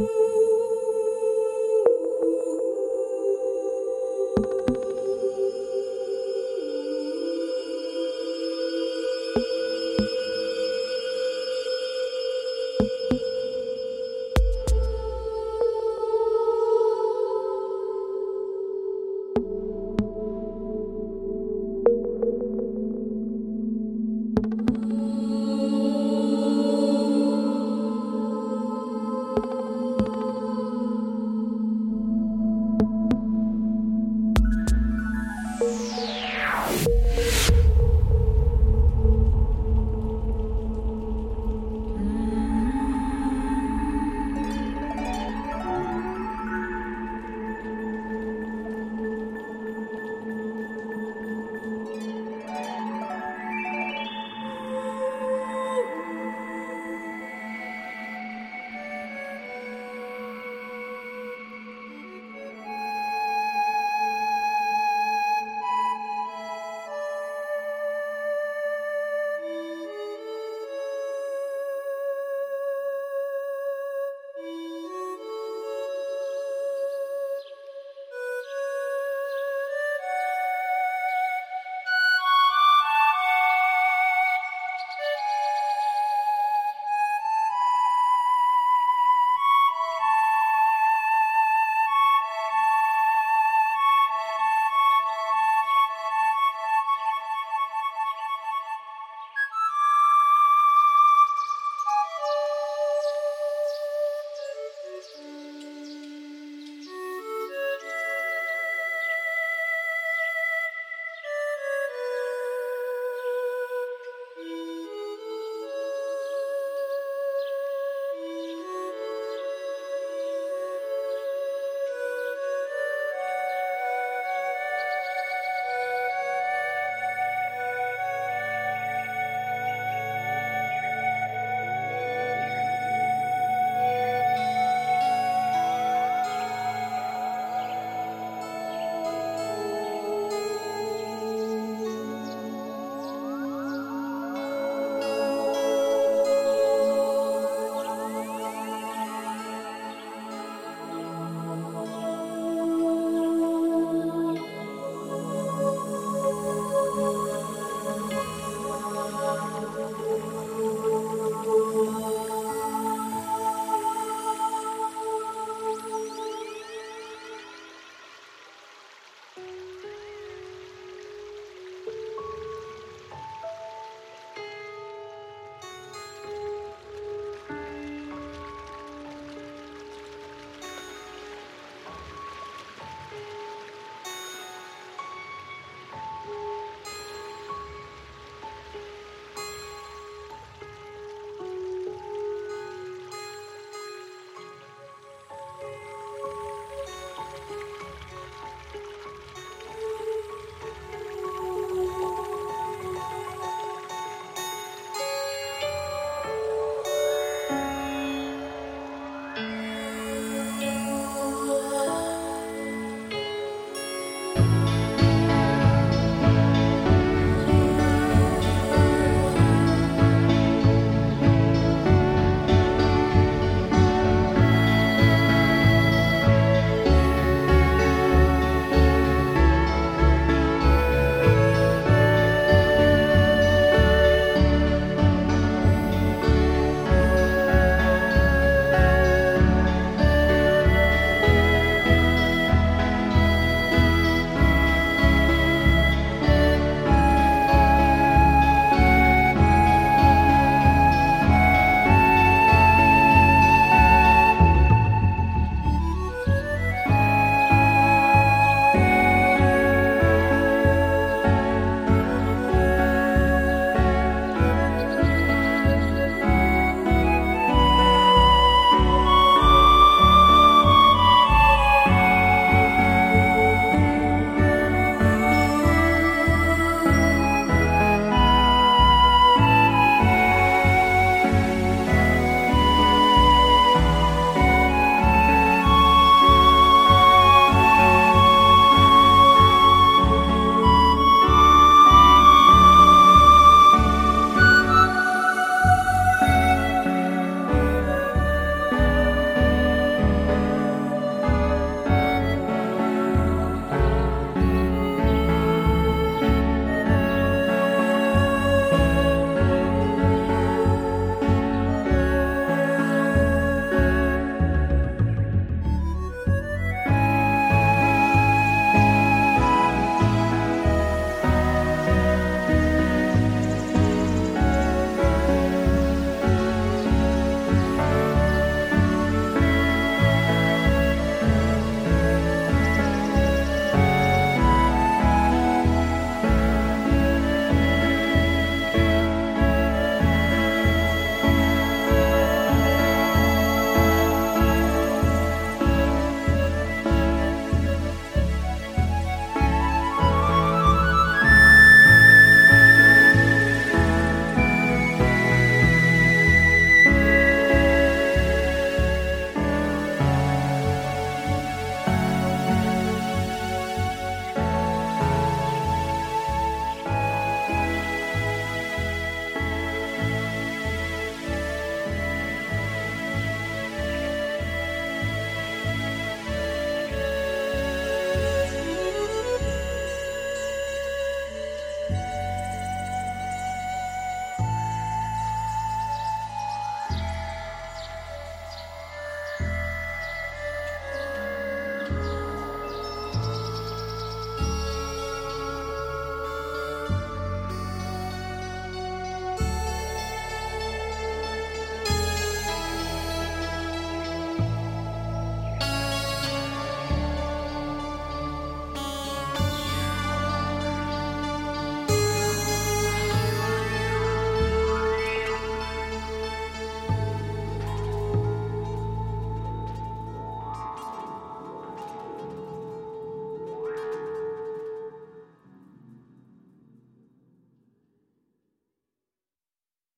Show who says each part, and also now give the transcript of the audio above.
Speaker 1: Ooh.